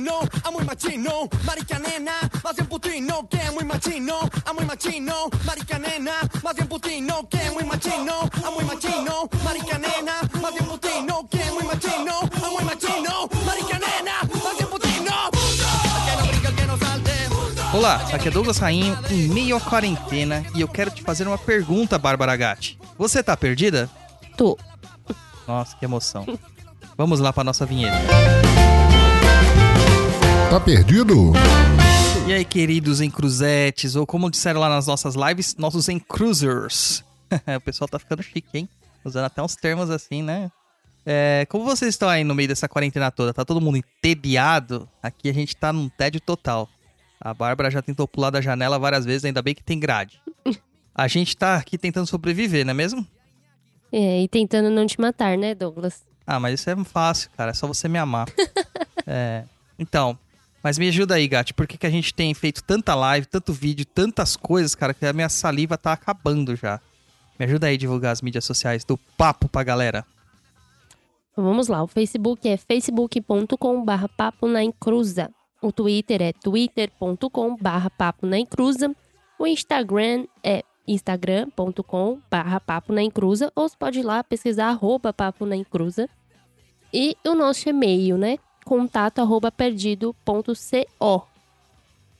machino, muy machino, marica nena, más bien putino, que muy machino, a muy machino, marica nena, más bien putino, que muy machino, a muy machino, marica nena, más bien putino, que muy machino, a muy machino, marica nena, más bien putino. Olá, aqui é Douglas Rainho, em meio à quarentena, e eu quero te fazer uma pergunta, Bárbara Gatti. Você tá perdida? Tô. Nossa, que emoção. Vamos lá pra nossa vinheta. Tá perdido? E aí, queridos encruzetes, ou como disseram lá nas nossas lives, nossos encruzers. o pessoal tá ficando chique, hein? Usando até uns termos assim, né? É, como vocês estão aí no meio dessa quarentena toda? Tá todo mundo entediado? Aqui a gente tá num tédio total. A Bárbara já tentou pular da janela várias vezes, ainda bem que tem grade. A gente tá aqui tentando sobreviver, não é mesmo? É, e tentando não te matar, né, Douglas? Ah, mas isso é fácil, cara. É só você me amar. é. Então, mas me ajuda aí, Gatti. Por que, que a gente tem feito tanta live, tanto vídeo, tantas coisas, cara, que a minha saliva tá acabando já. Me ajuda aí a divulgar as mídias sociais do papo pra galera. Então, Vamos lá, o Facebook é facebook.com.br papo na encruza. O Twitter é twitter.com.br papo na encruza. O Instagram é instagram.com.br papo na encruza. Ou você pode ir lá pesquisar arroba papo na encruza. E o nosso e-mail, né? Contato arroba.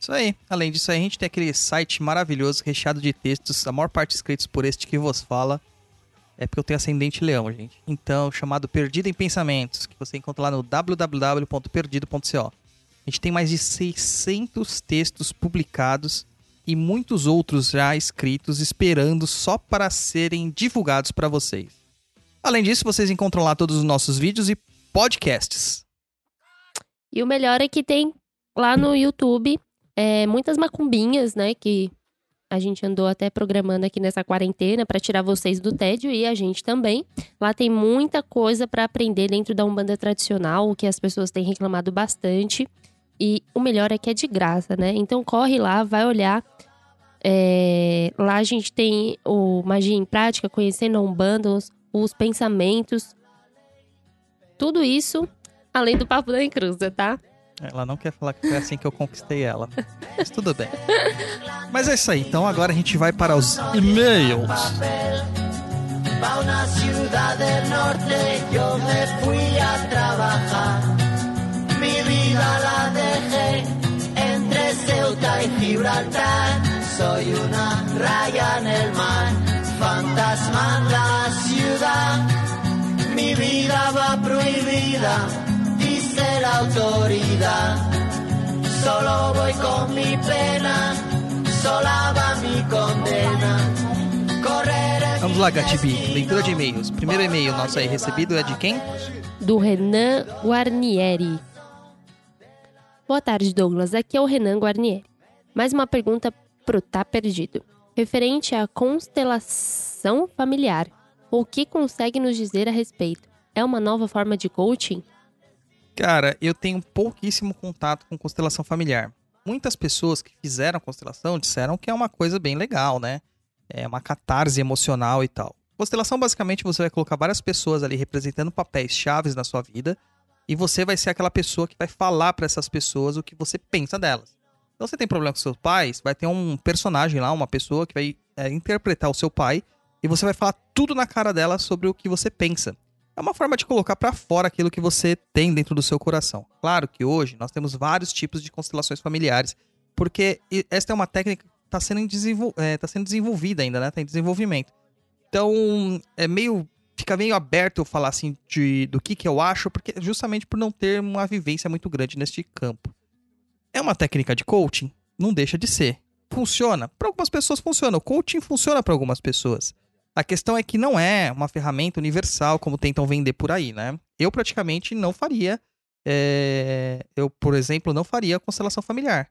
Isso aí. Além disso a gente tem aquele site maravilhoso, recheado de textos, a maior parte escritos por este que vos fala. É porque eu tenho ascendente leão, gente. Então, chamado Perdido em Pensamentos, que você encontra lá no www.perdido.co. A gente tem mais de 600 textos publicados e muitos outros já escritos esperando só para serem divulgados para vocês. Além disso, vocês encontram lá todos os nossos vídeos e podcasts. E o melhor é que tem lá no YouTube é, muitas macumbinhas, né? Que a gente andou até programando aqui nessa quarentena para tirar vocês do tédio e a gente também. Lá tem muita coisa para aprender dentro da Umbanda tradicional, o que as pessoas têm reclamado bastante. E o melhor é que é de graça, né? Então corre lá, vai olhar. É, lá a gente tem o Magia em Prática, conhecendo a Umbanda, os, os pensamentos. Tudo isso além do Papo da Encruza, tá? Ela não quer falar que foi assim que eu conquistei ela. Mas tudo bem. Mas é isso aí. Então agora a gente vai para os e-mails. Pa' una ciudad del norte yo me fui a trabajar. Mi vida la dejé entre Ceuta y Gibraltar. Soy una raya en el mar, fantasma en la ciudad. Mi vida va prohibida, la autoridad. Solo voy con mi pena, sola va mi condena. Vamos lá, Gatibi. Leitura de e-mails. Primeiro e-mail nosso aí recebido é de quem? do Renan Guarnieri. Boa tarde, Douglas. Aqui é o Renan Guarnieri. Mais uma pergunta pro Tá Perdido. Referente à constelação familiar. O que consegue nos dizer a respeito? É uma nova forma de coaching? Cara, eu tenho pouquíssimo contato com constelação familiar. Muitas pessoas que fizeram constelação disseram que é uma coisa bem legal, né? É uma catarse emocional e tal. Constelação, basicamente, você vai colocar várias pessoas ali representando papéis chaves na sua vida e você vai ser aquela pessoa que vai falar para essas pessoas o que você pensa delas. Então, você tem problema com seus pais, vai ter um personagem lá, uma pessoa que vai é, interpretar o seu pai e você vai falar tudo na cara dela sobre o que você pensa. É uma forma de colocar para fora aquilo que você tem dentro do seu coração. Claro que hoje nós temos vários tipos de constelações familiares, porque esta é uma técnica que está sendo, desenvol- é, tá sendo desenvolvida ainda, né? Está em desenvolvimento. Então, é meio. Fica meio aberto eu falar assim de, do que, que eu acho, porque justamente por não ter uma vivência muito grande neste campo. É uma técnica de coaching? Não deixa de ser. Funciona? Para algumas pessoas funciona. O coaching funciona para algumas pessoas. A questão é que não é uma ferramenta universal como tentam vender por aí, né? Eu praticamente não faria. é, Eu, por exemplo, não faria constelação familiar.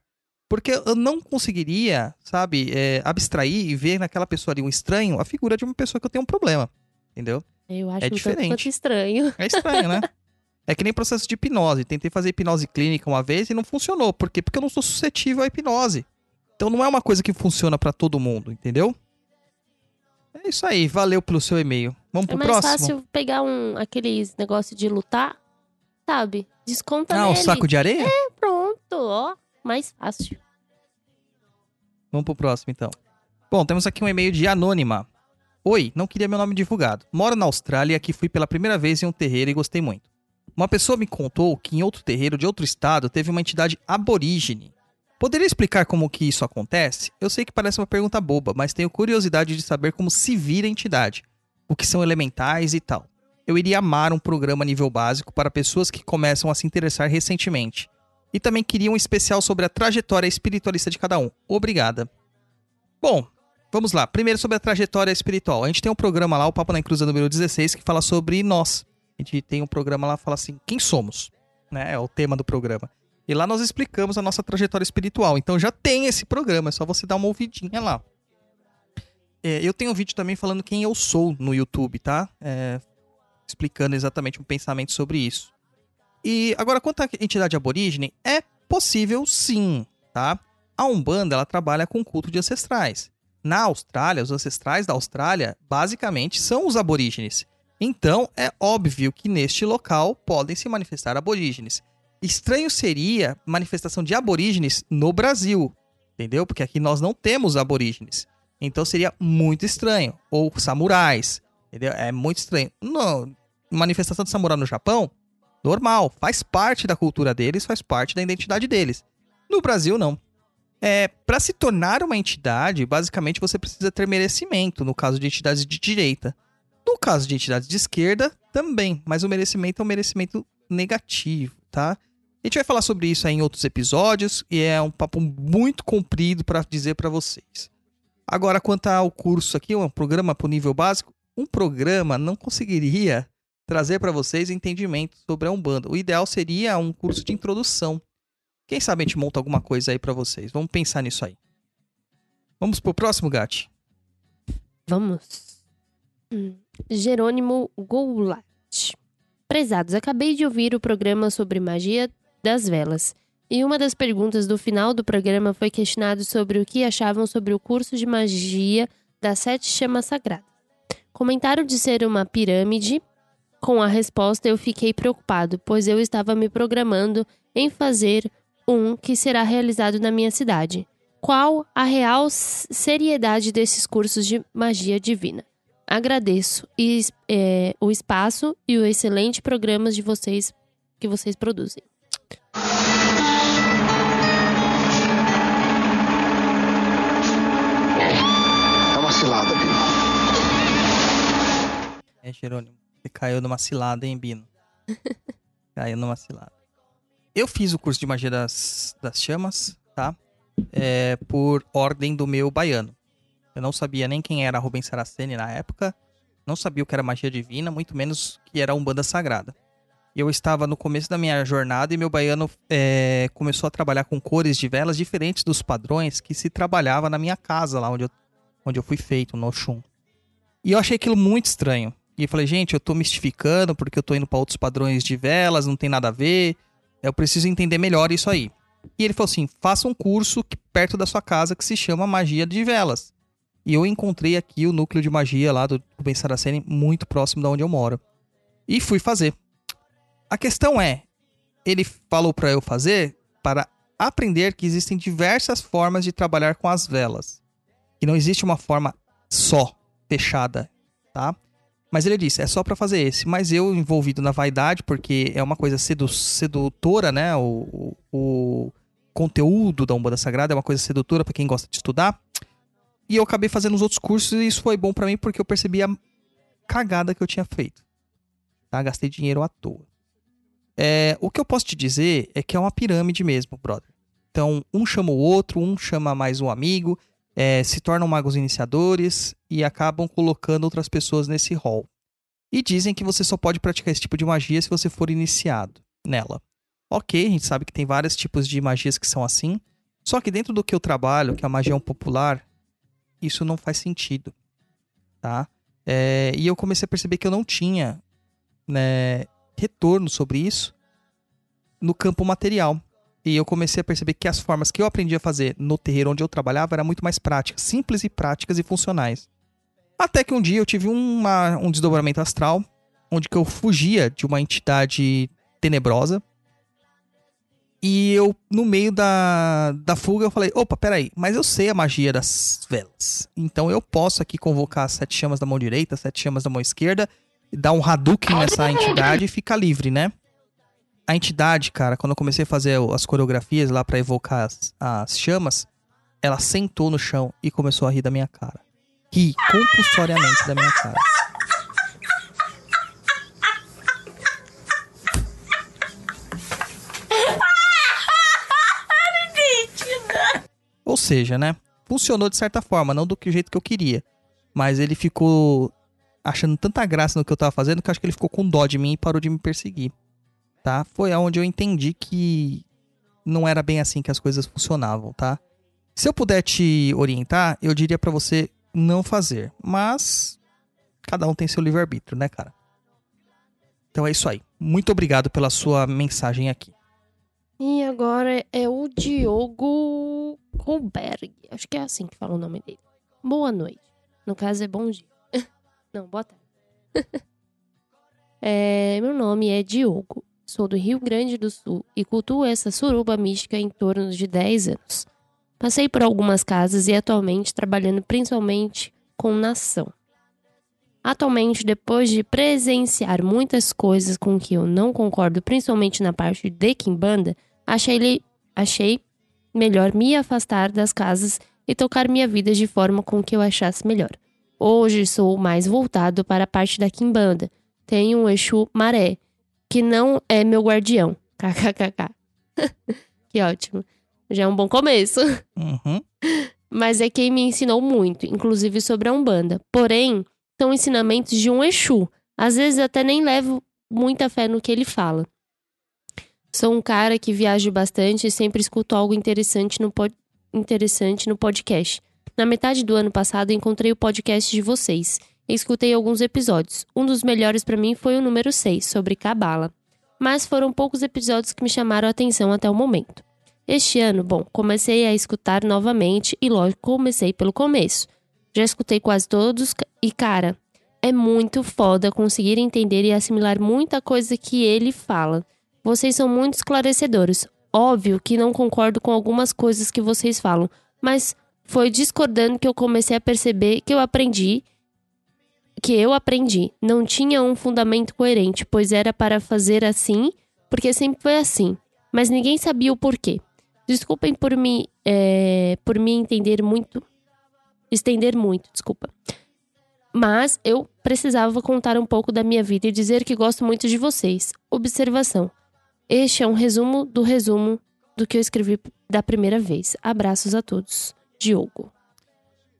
Porque eu não conseguiria, sabe, é, abstrair e ver naquela pessoa ali um estranho a figura de uma pessoa que eu tenho um problema. Entendeu? Eu acho É diferente. estranho. É estranho, né? É que nem processo de hipnose. Tentei fazer hipnose clínica uma vez e não funcionou. Por quê? Porque eu não sou suscetível à hipnose. Então não é uma coisa que funciona pra todo mundo, entendeu? É isso aí. Valeu pelo seu e-mail. Vamos É pro mais próximo? fácil pegar um aqueles negócio de lutar, sabe? Desconta Ah, o nele. saco de areia? Pronto, ó. Mais fácil. Vamos pro próximo, então. Bom, temos aqui um e-mail de Anônima. Oi, não queria meu nome divulgado. Moro na Austrália e aqui fui pela primeira vez em um terreiro e gostei muito. Uma pessoa me contou que em outro terreiro de outro estado teve uma entidade aborígene. Poderia explicar como que isso acontece? Eu sei que parece uma pergunta boba, mas tenho curiosidade de saber como se vira a entidade, o que são elementais e tal. Eu iria amar um programa nível básico para pessoas que começam a se interessar recentemente. E também queria um especial sobre a trajetória espiritualista de cada um. Obrigada. Bom, vamos lá. Primeiro sobre a trajetória espiritual. A gente tem um programa lá, o Papo na Cruz número 16, que fala sobre nós. A gente tem um programa lá que fala assim, quem somos? Né? É o tema do programa. E lá nós explicamos a nossa trajetória espiritual. Então já tem esse programa, é só você dar uma ouvidinha lá. É, eu tenho um vídeo também falando quem eu sou no YouTube, tá? É, explicando exatamente um pensamento sobre isso. E agora, quanto à entidade aborígene, é possível sim, tá? A Umbanda, ela trabalha com culto de ancestrais. Na Austrália, os ancestrais da Austrália, basicamente, são os aborígenes. Então, é óbvio que neste local podem se manifestar aborígenes. Estranho seria manifestação de aborígenes no Brasil, entendeu? Porque aqui nós não temos aborígenes. Então seria muito estranho. Ou samurais, entendeu? É muito estranho. Não, manifestação de samurai no Japão, normal, faz parte da cultura deles, faz parte da identidade deles. No Brasil, não. É, para se tornar uma entidade, basicamente você precisa ter merecimento, no caso de entidades de direita. No caso de entidades de esquerda, também, mas o merecimento é um merecimento negativo, tá? A gente vai falar sobre isso em outros episódios e é um papo muito comprido para dizer para vocês. Agora, quanto ao curso aqui, um programa para o nível básico, um programa não conseguiria trazer para vocês entendimento sobre a Umbanda. O ideal seria um curso de introdução. Quem sabe a gente monta alguma coisa aí para vocês. Vamos pensar nisso aí. Vamos pro próximo, Gatti. Vamos. Hum. Jerônimo Goulart. Prezados, acabei de ouvir o programa sobre magia das velas. E uma das perguntas do final do programa foi questionado sobre o que achavam sobre o curso de magia das sete chamas sagradas. Comentaram de ser uma pirâmide. Com a resposta, eu fiquei preocupado, pois eu estava me programando em fazer um que será realizado na minha cidade. Qual a real seriedade desses cursos de magia divina? Agradeço e, é, o espaço e o excelente programa de vocês que vocês produzem. Cilada, Bino. É, Jerônimo. Você caiu numa cilada, hein, Bino? caiu numa cilada. Eu fiz o curso de magia das, das chamas, tá? É, por ordem do meu baiano. Eu não sabia nem quem era Rubens Saraceni na época. Não sabia o que era magia divina, muito menos que era Umbanda Sagrada. Eu estava no começo da minha jornada e meu baiano é, começou a trabalhar com cores de velas diferentes dos padrões que se trabalhava na minha casa, lá onde eu, onde eu fui feito, no Oxum. E eu achei aquilo muito estranho. E falei, gente, eu tô mistificando porque eu tô indo para outros padrões de velas, não tem nada a ver. Eu preciso entender melhor isso aí. E ele falou assim: faça um curso perto da sua casa que se chama Magia de Velas. E eu encontrei aqui o núcleo de magia lá do Ben Saraceni, muito próximo da onde eu moro. E fui fazer. A questão é, ele falou para eu fazer para aprender que existem diversas formas de trabalhar com as velas. Que não existe uma forma só, fechada, tá? Mas ele disse, é só para fazer esse. Mas eu envolvido na vaidade, porque é uma coisa sedu sedutora, né? O, o, o, conteúdo da Umbanda Sagrada é uma coisa sedutora para quem gosta de estudar. E eu acabei fazendo os outros cursos e isso foi bom para mim porque eu percebi a cagada que eu tinha feito. Tá? Gastei dinheiro à toa. É, o que eu posso te dizer é que é uma pirâmide mesmo, brother. Então, um chama o outro, um chama mais um amigo, é, se tornam magos iniciadores e acabam colocando outras pessoas nesse rol. E dizem que você só pode praticar esse tipo de magia se você for iniciado nela. Ok, a gente sabe que tem vários tipos de magias que são assim. Só que dentro do que eu trabalho, que é a magia popular, isso não faz sentido. Tá? É, e eu comecei a perceber que eu não tinha né, retorno sobre isso no campo material. E eu comecei a perceber que as formas que eu aprendi a fazer no terreiro onde eu trabalhava eram muito mais práticas, simples e práticas e funcionais. Até que um dia eu tive uma, um desdobramento astral, onde eu fugia de uma entidade tenebrosa. E eu, no meio da, da fuga, eu falei: opa, peraí, mas eu sei a magia das velas. Então eu posso aqui convocar as sete chamas da mão direita, as sete chamas da mão esquerda, dar um Hadouken nessa entidade e ficar livre, né? A entidade, cara, quando eu comecei a fazer as coreografias lá pra evocar as, as chamas, ela sentou no chão e começou a rir da minha cara. Ri compulsoriamente da minha cara. Ou seja, né? Funcionou de certa forma, não do jeito que eu queria. Mas ele ficou achando tanta graça no que eu tava fazendo que eu acho que ele ficou com dó de mim e parou de me perseguir. Tá? Foi aonde eu entendi que não era bem assim que as coisas funcionavam, tá? Se eu puder te orientar, eu diria pra você não fazer. Mas cada um tem seu livre-arbítrio, né, cara? Então é isso aí. Muito obrigado pela sua mensagem aqui. E agora é o Diogo Colberg. Acho que é assim que fala o nome dele. Boa noite. No caso é bom dia. Não, boa tarde. É, meu nome é Diogo. Sou do Rio Grande do Sul e cultuo essa suruba mística em torno de 10 anos. Passei por algumas casas e atualmente trabalhando principalmente com nação. Atualmente, depois de presenciar muitas coisas com que eu não concordo, principalmente na parte de Kimbanda, achei, achei melhor me afastar das casas e tocar minha vida de forma com que eu achasse melhor. Hoje sou mais voltado para a parte da Kimbanda. Tenho um Exu Maré, que não é meu guardião. KKKK. que ótimo. Já é um bom começo. Uhum. Mas é quem me ensinou muito, inclusive sobre a Umbanda. Porém, são ensinamentos de um Exu. Às vezes até nem levo muita fé no que ele fala. Sou um cara que viaja bastante e sempre escuto algo interessante no, pod... interessante no podcast. Na metade do ano passado encontrei o podcast de vocês escutei alguns episódios. Um dos melhores para mim foi o número 6, sobre Cabala. Mas foram poucos episódios que me chamaram a atenção até o momento. Este ano, bom, comecei a escutar novamente e lógico, comecei pelo começo. Já escutei quase todos e cara, é muito foda conseguir entender e assimilar muita coisa que ele fala. Vocês são muito esclarecedores. Óbvio que não concordo com algumas coisas que vocês falam, mas foi discordando que eu comecei a perceber que eu aprendi que eu aprendi não tinha um fundamento coerente, pois era para fazer assim, porque sempre foi assim, mas ninguém sabia o porquê. Desculpem por me é, por me entender muito, estender muito, desculpa. Mas eu precisava contar um pouco da minha vida e dizer que gosto muito de vocês. Observação: este é um resumo do resumo do que eu escrevi da primeira vez. Abraços a todos. Diogo.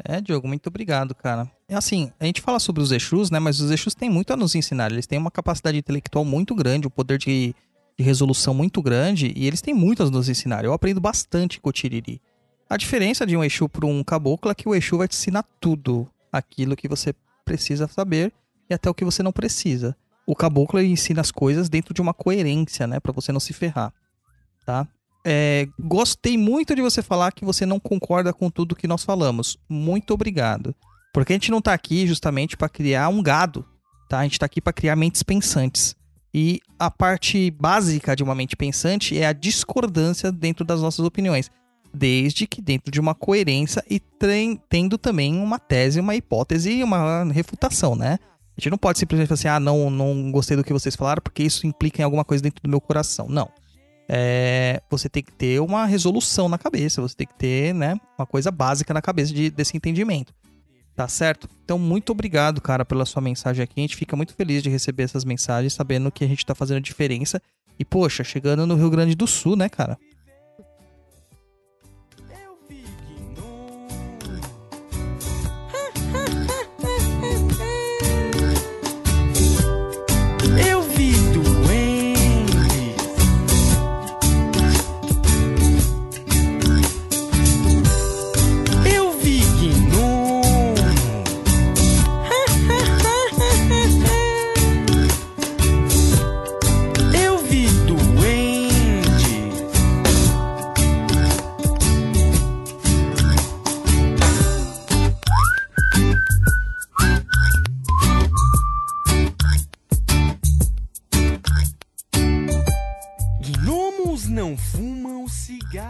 É, Diogo, muito obrigado, cara. É assim, a gente fala sobre os Exus, né? Mas os Exus têm muito a nos ensinar. Eles têm uma capacidade intelectual muito grande, um poder de, de resolução muito grande, e eles têm muito a nos ensinar. Eu aprendo bastante com o Tiriri. A diferença de um Exu para um caboclo é que o Exu vai te ensinar tudo aquilo que você precisa saber e até o que você não precisa. O caboclo ele ensina as coisas dentro de uma coerência, né? Para você não se ferrar, tá? É, gostei muito de você falar que você não concorda com tudo que nós falamos. Muito obrigado. Porque a gente não tá aqui justamente para criar um gado, tá? A gente tá aqui para criar mentes pensantes. E a parte básica de uma mente pensante é a discordância dentro das nossas opiniões. Desde que dentro de uma coerência e tendo também uma tese, uma hipótese e uma refutação, né? A gente não pode simplesmente falar assim, ah, não, não gostei do que vocês falaram porque isso implica em alguma coisa dentro do meu coração. Não é, você tem que ter uma resolução na cabeça, você tem que ter, né, uma coisa básica na cabeça de, desse entendimento. Tá certo? Então, muito obrigado, cara, pela sua mensagem aqui. A gente fica muito feliz de receber essas mensagens, sabendo que a gente tá fazendo diferença. E, poxa, chegando no Rio Grande do Sul, né, cara?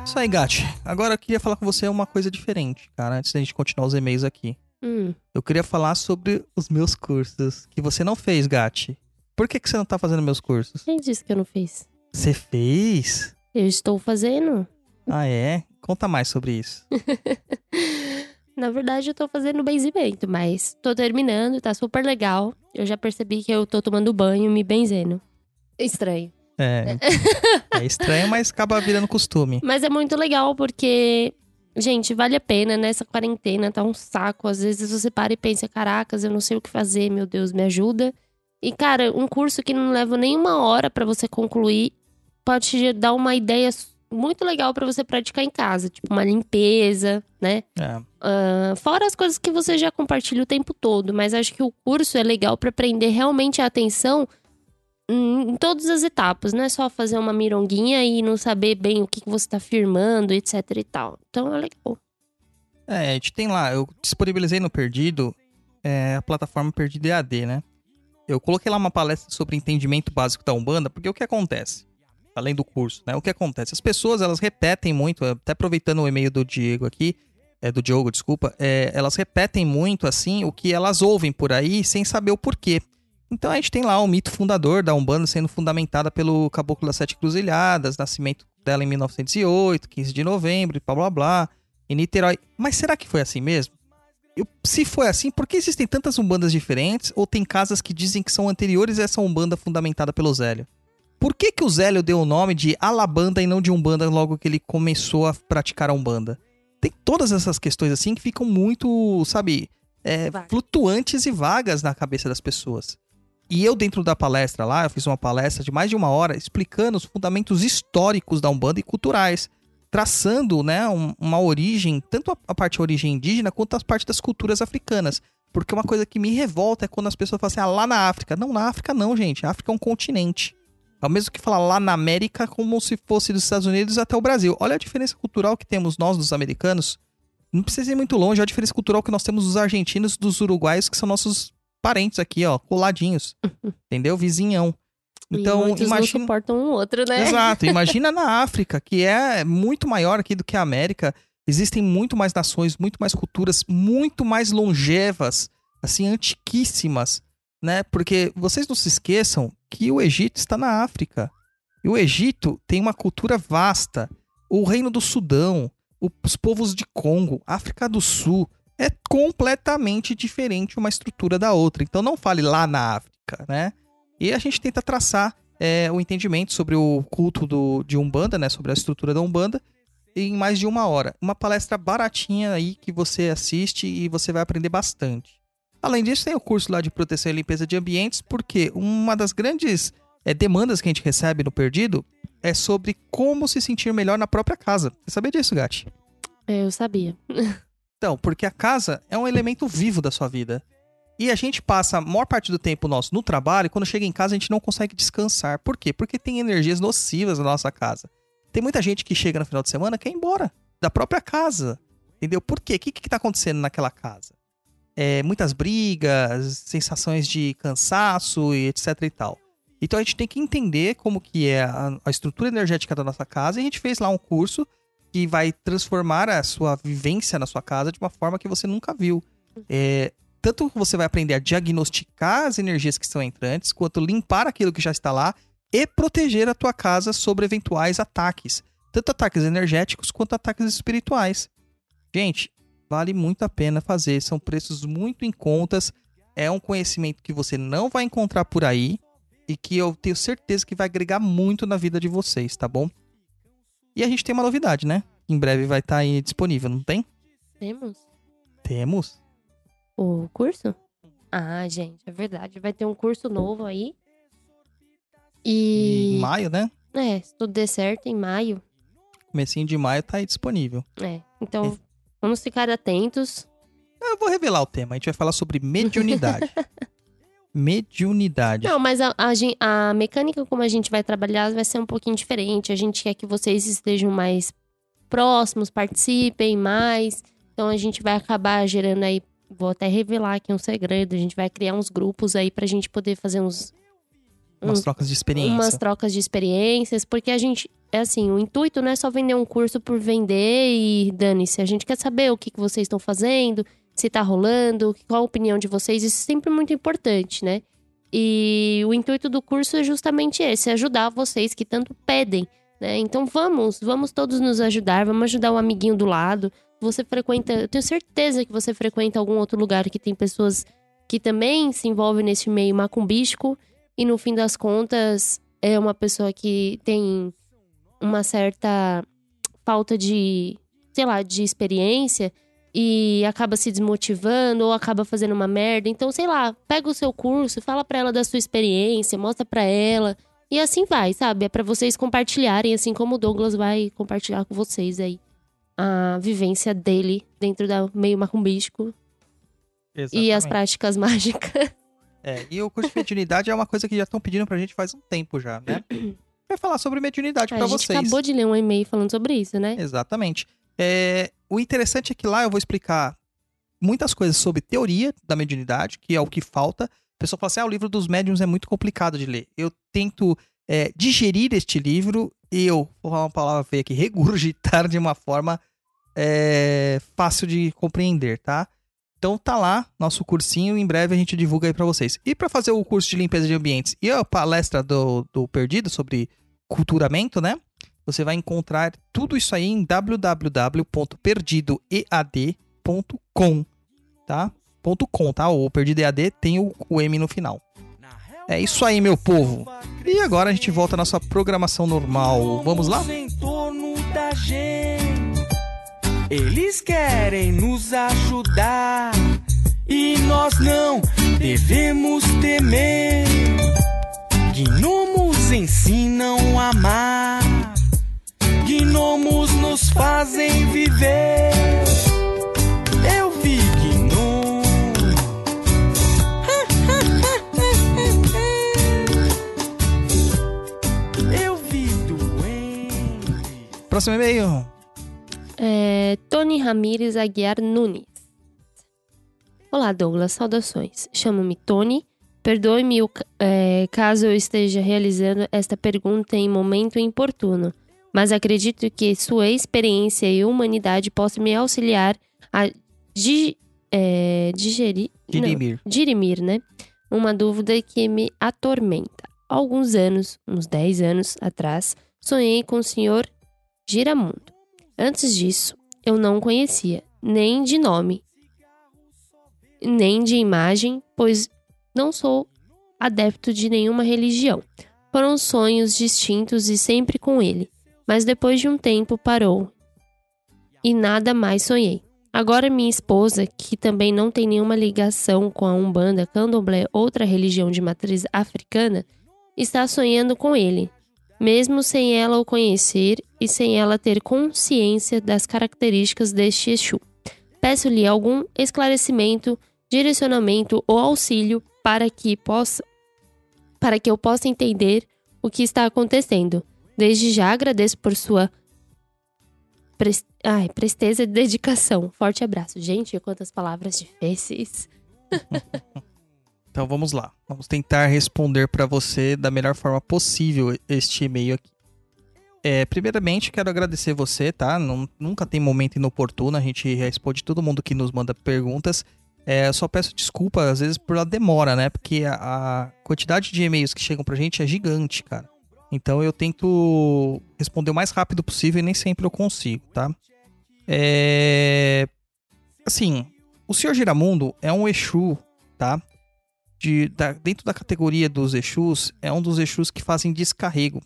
Isso aí, Gati. Agora eu queria falar com você uma coisa diferente, cara, antes da gente continuar os e-mails aqui. Hum, Eu queria falar sobre os meus cursos, que você não fez, Gati. Por que, que você não tá fazendo meus cursos? quem disse que eu não fiz? Você fez? Eu estou fazendo. Ah, é? Conta mais sobre isso. Na verdade, eu tô fazendo benzimento, mas tô terminando, tá super legal. Eu já percebi que eu tô tomando banho me benzendo. Estranho. É, é estranho, mas acaba virando costume. Mas é muito legal porque, gente, vale a pena nessa quarentena, tá um saco. Às vezes você para e pensa, caracas, eu não sei o que fazer, meu Deus, me ajuda. E, cara, um curso que não leva nem uma hora pra você concluir pode te dar uma ideia muito legal pra você praticar em casa. Tipo, uma limpeza, né? É. Ah, fora as coisas que você já compartilha o tempo todo, mas acho que o curso é legal pra prender realmente a atenção em, em todas as etapas, não é só fazer uma mironguinha e não saber bem o que, que você tá firmando, etc e tal. Então é legal. É, a gente tem lá, eu disponibilizei no Perdido é, a plataforma Perdido EAD, né? Eu coloquei lá uma palestra sobre entendimento básico da Umbanda, porque o que acontece? Além do curso, né? O que acontece? As pessoas, elas repetem muito, até aproveitando o e-mail do Diego aqui, é, do Diogo, desculpa, é, elas repetem muito, assim, o que elas ouvem por aí, sem saber o porquê. Então a gente tem lá o mito fundador da Umbanda sendo fundamentada pelo Caboclo das Sete Cruzilhadas, nascimento dela em 1908, 15 de novembro, blá blá blá, em Niterói. Mas será que foi assim mesmo? Eu- se foi assim, por que existem tantas umbandas diferentes? Ou tem casas que dizem que são anteriores a essa umbanda fundamentada pelo Zélio? Por que, que o Zélio deu o nome de Alabanda e não de Umbanda logo que ele começou a praticar a Umbanda? Tem todas essas questões assim que ficam muito, sabe, é, flutuantes e vagas na cabeça das pessoas. E eu, dentro da palestra lá, eu fiz uma palestra de mais de uma hora explicando os fundamentos históricos da Umbanda e culturais traçando né, um- uma origem, tanto a, a parte da origem indígena quanto a parte das culturas africanas. Porque uma coisa que me revolta é quando as pessoas falam assim, ah, lá na África. Não, na África não, gente. A África é um continente. É o mesmo que falar lá na América como se fosse dos Estados Unidos até o Brasil. Olha a diferença cultural que temos nós, dos americanos. Não precisa ir muito longe. Olha a diferença cultural que nós temos dos argentinos, dos uruguaios, que são nossos parentes aqui, ó, coladinhos. Entendeu? Vizinhão. e Então, não imagina... suportam um outro, né? Exato. Imagina na África, que é muito maior aqui do que a América. Existem muito mais nações, muito mais culturas, muito mais longevas, assim, antiquíssimas, né? Porque vocês não se esqueçam que o Egito está na África. E o Egito tem uma cultura vasta. O reino do Sudão, os povos de Congo, África do Sul, é completamente diferente uma estrutura da outra. Então não fale lá na África, né? E a gente tenta traçar é, o entendimento sobre o culto do, de Umbanda, né? Sobre a estrutura da Umbanda, em mais de uma hora. Uma palestra baratinha aí que você assiste e você vai aprender bastante. Além disso, tem o curso lá de proteção e limpeza de ambientes, porque uma das grandes é, demandas que a gente recebe no Perdido é sobre como se sentir melhor na própria casa. Você sabia disso, Gati? É, Eu sabia. Então, porque a casa é um elemento vivo da sua vida. E a gente passa a maior parte do tempo nosso no trabalho e quando chega em casa a gente não consegue descansar. Por quê? Porque tem energias nocivas na nossa casa. Tem muita gente que chega no final de semana quer ir embora da própria casa. Entendeu? Por quê? O que, que tá acontecendo naquela casa? É, muitas brigas, sensações de cansaço e etc e tal. Então a gente tem que entender como que é a, a estrutura energética da nossa casa e a gente fez lá um curso que vai transformar a sua vivência na sua casa de uma forma que você nunca viu. É, tanto você vai aprender a diagnosticar as energias que estão entrantes, quanto limpar aquilo que já está lá e proteger a tua casa sobre eventuais ataques, tanto ataques energéticos quanto ataques espirituais. Gente, vale muito a pena fazer, são preços muito em contas, é um conhecimento que você não vai encontrar por aí e que eu tenho certeza que vai agregar muito na vida de vocês, tá bom? E a gente tem uma novidade, né? Em breve vai estar aí disponível, não tem? Temos Temos. o curso? Ah, gente, é verdade. Vai ter um curso novo aí. E. Em maio, né? É, se tudo der certo, em maio. Comecinho de maio tá aí disponível. É. Então, vamos ficar atentos. Eu vou revelar o tema. A gente vai falar sobre mediunidade. mediunidade. Não, mas a, a, a mecânica como a gente vai trabalhar vai ser um pouquinho diferente. A gente quer que vocês estejam mais próximos, participem mais. Então a gente vai acabar gerando aí. Vou até revelar aqui um segredo. A gente vai criar uns grupos aí pra gente poder fazer uns. Umas trocas de experiência. umas trocas de experiências, porque a gente é assim, o intuito não é só vender um curso por vender e dane-se. A gente quer saber o que, que vocês estão fazendo, se tá rolando, qual a opinião de vocês. Isso é sempre muito importante, né? E o intuito do curso é justamente esse, ajudar vocês que tanto pedem, né? Então vamos, vamos todos nos ajudar, vamos ajudar o amiguinho do lado. Você frequenta, eu tenho certeza que você frequenta algum outro lugar que tem pessoas que também se envolvem nesse meio macumbístico e no fim das contas é uma pessoa que tem uma certa falta de, sei lá, de experiência e acaba se desmotivando ou acaba fazendo uma merda. Então, sei lá, pega o seu curso, fala para ela da sua experiência, mostra para ela e assim vai, sabe? É para vocês compartilharem, assim como o Douglas vai compartilhar com vocês aí a vivência dele dentro do meio macumbístico e as práticas mágicas. É, e o curso de mediunidade é uma coisa que já estão pedindo pra gente faz um tempo já, né? Vai falar sobre mediunidade É, pra a gente vocês. acabou de ler um e-mail falando sobre isso, né? Exatamente. É, o interessante é que lá eu vou explicar muitas coisas sobre teoria da mediunidade, que é o que falta. A pessoa fala assim: ah, o livro dos médiuns é muito complicado de ler. Eu tento é, digerir este livro eu, vou falar uma palavra feia aqui, regurgitar de uma forma é, fácil de compreender, tá? Então tá lá, nosso cursinho, em breve a gente divulga aí pra vocês. E pra fazer o curso de limpeza de ambientes e a palestra do, do Perdido sobre culturamento, né? Você vai encontrar tudo isso aí em www.perdidoead.com, tá? Ponto .com, tá? O Perdido EAD tem o, o M no final. É isso aí, meu povo. E agora a gente volta à nossa programação normal. Vamos lá? em torno da gente. Eles querem nos ajudar e nós não devemos temer. Gnomos ensinam a amar, gnomos nos fazem viver. Eu vi gnomo. Eu vi doente. Próximo e-mail. É, Tony Ramírez Aguiar Nunes. Olá, Douglas. Saudações. Chamo-me Tony. Perdoe-me é, caso eu esteja realizando esta pergunta em momento importuno, mas acredito que sua experiência e humanidade possam me auxiliar a di- é, digerir. não, Dirimir. dirimir, né? Uma dúvida que me atormenta. Há alguns anos, uns 10 anos atrás, sonhei com o senhor Giramundo. Antes disso, eu não o conhecia, nem de nome, nem de imagem, pois não sou adepto de nenhuma religião. Foram sonhos distintos e sempre com ele, mas depois de um tempo parou e nada mais sonhei. Agora minha esposa, que também não tem nenhuma ligação com a Umbanda, Candomblé, outra religião de matriz africana, está sonhando com ele, mesmo sem ela o conhecer e sem ela ter consciência das características deste Exu. Peço-lhe algum esclarecimento, direcionamento ou auxílio para que possa para que eu possa entender o que está acontecendo. Desde já agradeço por sua Ai, presteza e dedicação. Forte abraço. Gente, quantas palavras difíceis. Então vamos lá. Vamos tentar responder para você da melhor forma possível este e-mail aqui. É, primeiramente, quero agradecer você, tá? Nun- nunca tem momento inoportuno, a gente responde todo mundo que nos manda perguntas. É, só peço desculpa, às vezes, pela demora, né? Porque a, a quantidade de e-mails que chegam pra gente é gigante, cara. Então eu tento responder o mais rápido possível e nem sempre eu consigo, tá? É... Assim, o Senhor Giramundo é um Exu, tá? de- da- dentro da categoria dos Exus, é um dos Exus que fazem descarrego.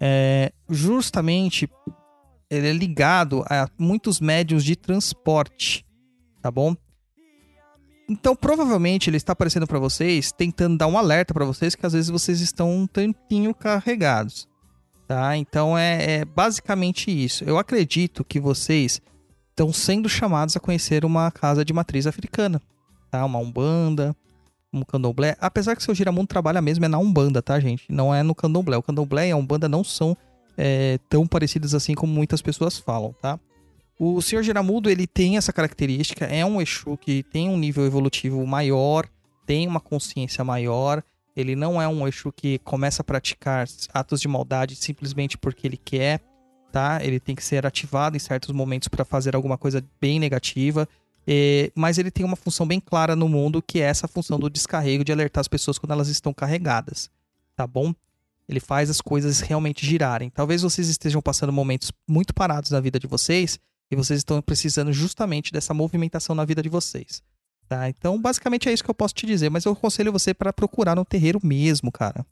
É, justamente, ele é ligado a muitos médios de transporte, tá bom? Então, provavelmente, ele está aparecendo para vocês, tentando dar um alerta para vocês que às vezes vocês estão um tantinho carregados, tá? Então, é, é basicamente isso. Eu acredito que vocês estão sendo chamados a conhecer uma casa de matriz africana, tá? Uma umbanda, um candomblé, apesar que seu Giramundo trabalha mesmo é na Umbanda, tá, gente? Não é no candomblé. O candomblé e a Umbanda não são é, tão parecidos assim como muitas pessoas falam, tá? O Senhor Giramundo, ele tem essa característica, é um Exu que tem um nível evolutivo maior, tem uma consciência maior, Ele não é um Exu que começa a praticar atos de maldade simplesmente porque ele quer, tá? Ele tem que ser ativado em certos momentos para fazer alguma coisa bem negativa. É, mas ele tem uma função bem clara no mundo, que é essa função do descarrego, de alertar as pessoas quando elas estão carregadas, tá bom? Ele faz as coisas realmente girarem. Talvez vocês estejam passando momentos muito parados na vida de vocês e vocês estão precisando justamente dessa movimentação na vida de vocês, tá? Então, basicamente é isso que eu posso te dizer, mas eu aconselho você para procurar no terreiro mesmo, cara.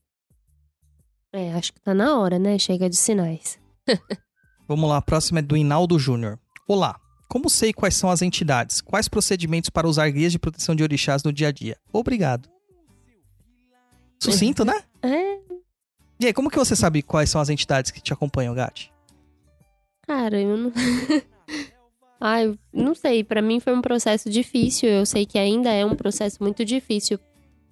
É, acho que tá na hora, né? Chega de sinais. Vamos lá, a próxima é do Inaldo Júnior. Olá, como sei quais são as entidades? Quais procedimentos para usar guias de proteção de orixás no dia a dia? Obrigado. Sucinto, né? É, E aí, como que você sabe quais são as entidades que te acompanham, Gatti? cara, eu não. Ai, não sei. Pra mim foi um processo difícil. Eu sei que ainda é um processo muito difícil.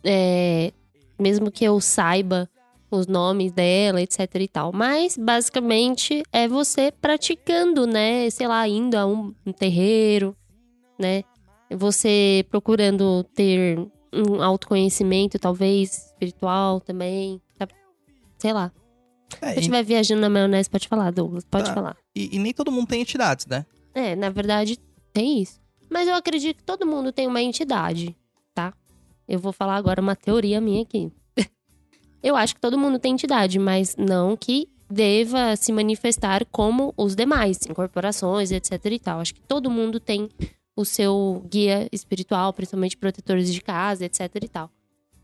É, mesmo que eu saiba os nomes dela, etc e tal. Mas, basicamente, é você praticando, né? Sei lá, indo a um, um terreiro, né? Você procurando ter um autoconhecimento, talvez, espiritual também. tá? Sei lá. É, Se eu e, estiver viajando na maionese, pode falar, Douglas. Pode Tá. falar. e- e nem todo mundo tem entidades, né? É, na verdade, tem isso. Mas eu acredito que todo mundo tem uma entidade, tá? Eu vou falar agora uma teoria minha aqui. eu acho que todo mundo tem entidade, mas não que deva se manifestar como os demais, incorporações, etc e tal. Acho que todo mundo tem o seu guia espiritual, principalmente protetores de casa, etc e tal.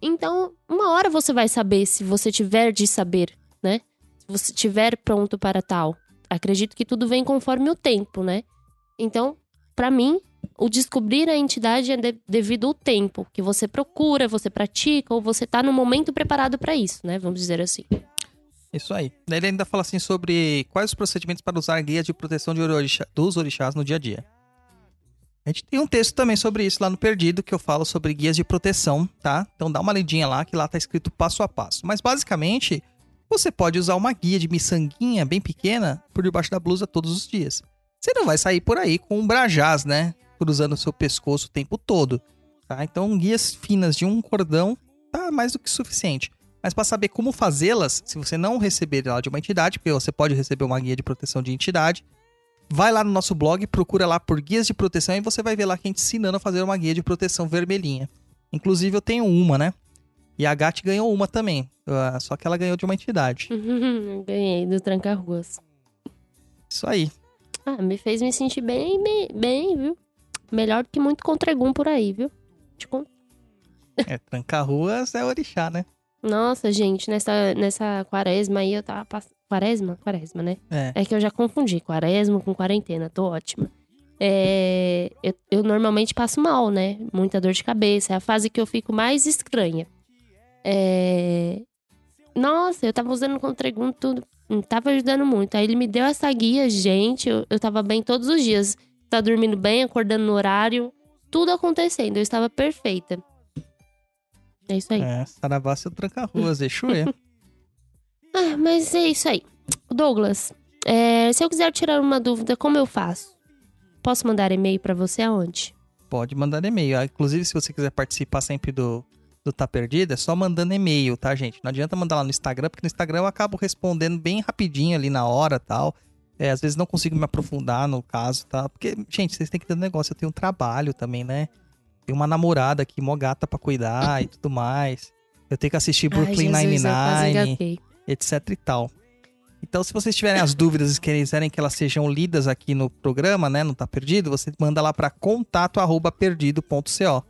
Então, uma hora você vai saber se você tiver de saber, né? Se você tiver pronto para tal. Acredito que tudo vem conforme o tempo, né? Então, pra mim, o descobrir a entidade é de- devido ao tempo que você procura, você pratica ou você tá no momento preparado pra isso, né? Vamos dizer assim. Isso aí. Ele ainda fala assim sobre quais os procedimentos para usar guias de proteção de orixá- dos orixás no dia a dia. A gente tem um texto também sobre isso lá no Perdido, que eu falo sobre guias de proteção, tá? Então dá uma lidinha lá, que lá tá escrito passo a passo. Mas basicamente, você pode usar uma guia de miçanguinha bem pequena por debaixo da blusa todos os dias. Você não vai sair por aí com um brajás, né? Cruzando o seu pescoço o tempo todo, tá? Então guias finas de um cordão tá mais do que suficiente. Mas para saber como fazê-las, se você não receber ela de uma entidade, porque você pode receber uma guia de proteção de entidade, vai lá no nosso blog, procura lá por guias de proteção e você vai ver lá que a gente ensinando a fazer uma guia de proteção vermelhinha. Inclusive eu tenho uma, né? E a Gatti ganhou uma também, ah, só que ela ganhou de uma entidade. Ganhei do Tranca-Ruas. Isso aí. Ah, me fez me sentir bem, bem, bem, viu? Melhor do que muito contragum por aí, viu? Te conto. É, tranca-ruas é orixá, né? Nossa, gente, nessa, nessa quaresma aí eu tava passando. Quaresma? Quaresma, né? É. É que eu já confundi quaresma com quarentena, tô ótima. É, eu, eu normalmente passo mal, né? Muita dor de cabeça. É a fase que eu fico mais estranha. É, Nossa, eu tava usando Contragum tudo. Não tava ajudando muito. Aí ele me deu essa guia, gente. Eu, eu tava bem todos os dias. Tá dormindo bem, acordando no horário. Tudo acontecendo. Eu estava perfeita. É isso aí. É, Saravá seu tranca-ruas, Exuê. Ah, mas é isso aí. Douglas, é, se eu quiser tirar uma dúvida, como eu faço? Posso mandar e-mail pra você aonde? Pode mandar e-mail. Ah, Inclusive, se você quiser participar sempre do, do Tá Perdido, é só mandando e-mail, tá, gente? Não adianta mandar lá no Instagram, porque no Instagram eu acabo respondendo bem rapidinho ali na hora tal. É, às vezes não consigo me aprofundar no caso, tá? Porque, gente, vocês têm que ter um negócio. Eu tenho um trabalho também, né? Tenho uma namorada aqui, mó gata pra cuidar e tudo mais. Eu tenho que assistir Brooklyn Nine-Nine etc e tal. Então, se vocês tiverem as dúvidas e quiserem que elas sejam lidas aqui no programa, né, não tá perdido, você manda lá para contato@perdido.co.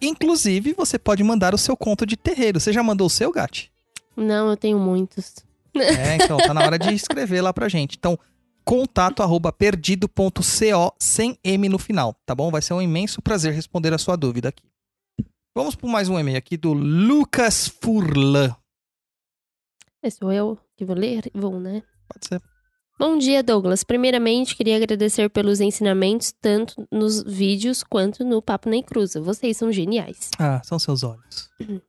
Inclusive, você pode mandar o seu conto de terreiro. Você já mandou o seu, Gati? Não, eu tenho muitos. É, então tá na hora de escrever lá pra gente. Então, contato@perdido.co sem M no final, tá bom? Vai ser um imenso prazer responder a sua dúvida aqui. Vamos por mais um e-mail aqui do Lucas Furlan. É, sou eu que vou ler? Vou, né? Pode ser. Bom dia, Douglas. Primeiramente, queria agradecer pelos ensinamentos, tanto nos vídeos quanto no Papo Nem Cruza. Vocês são geniais. Ah, são seus olhos.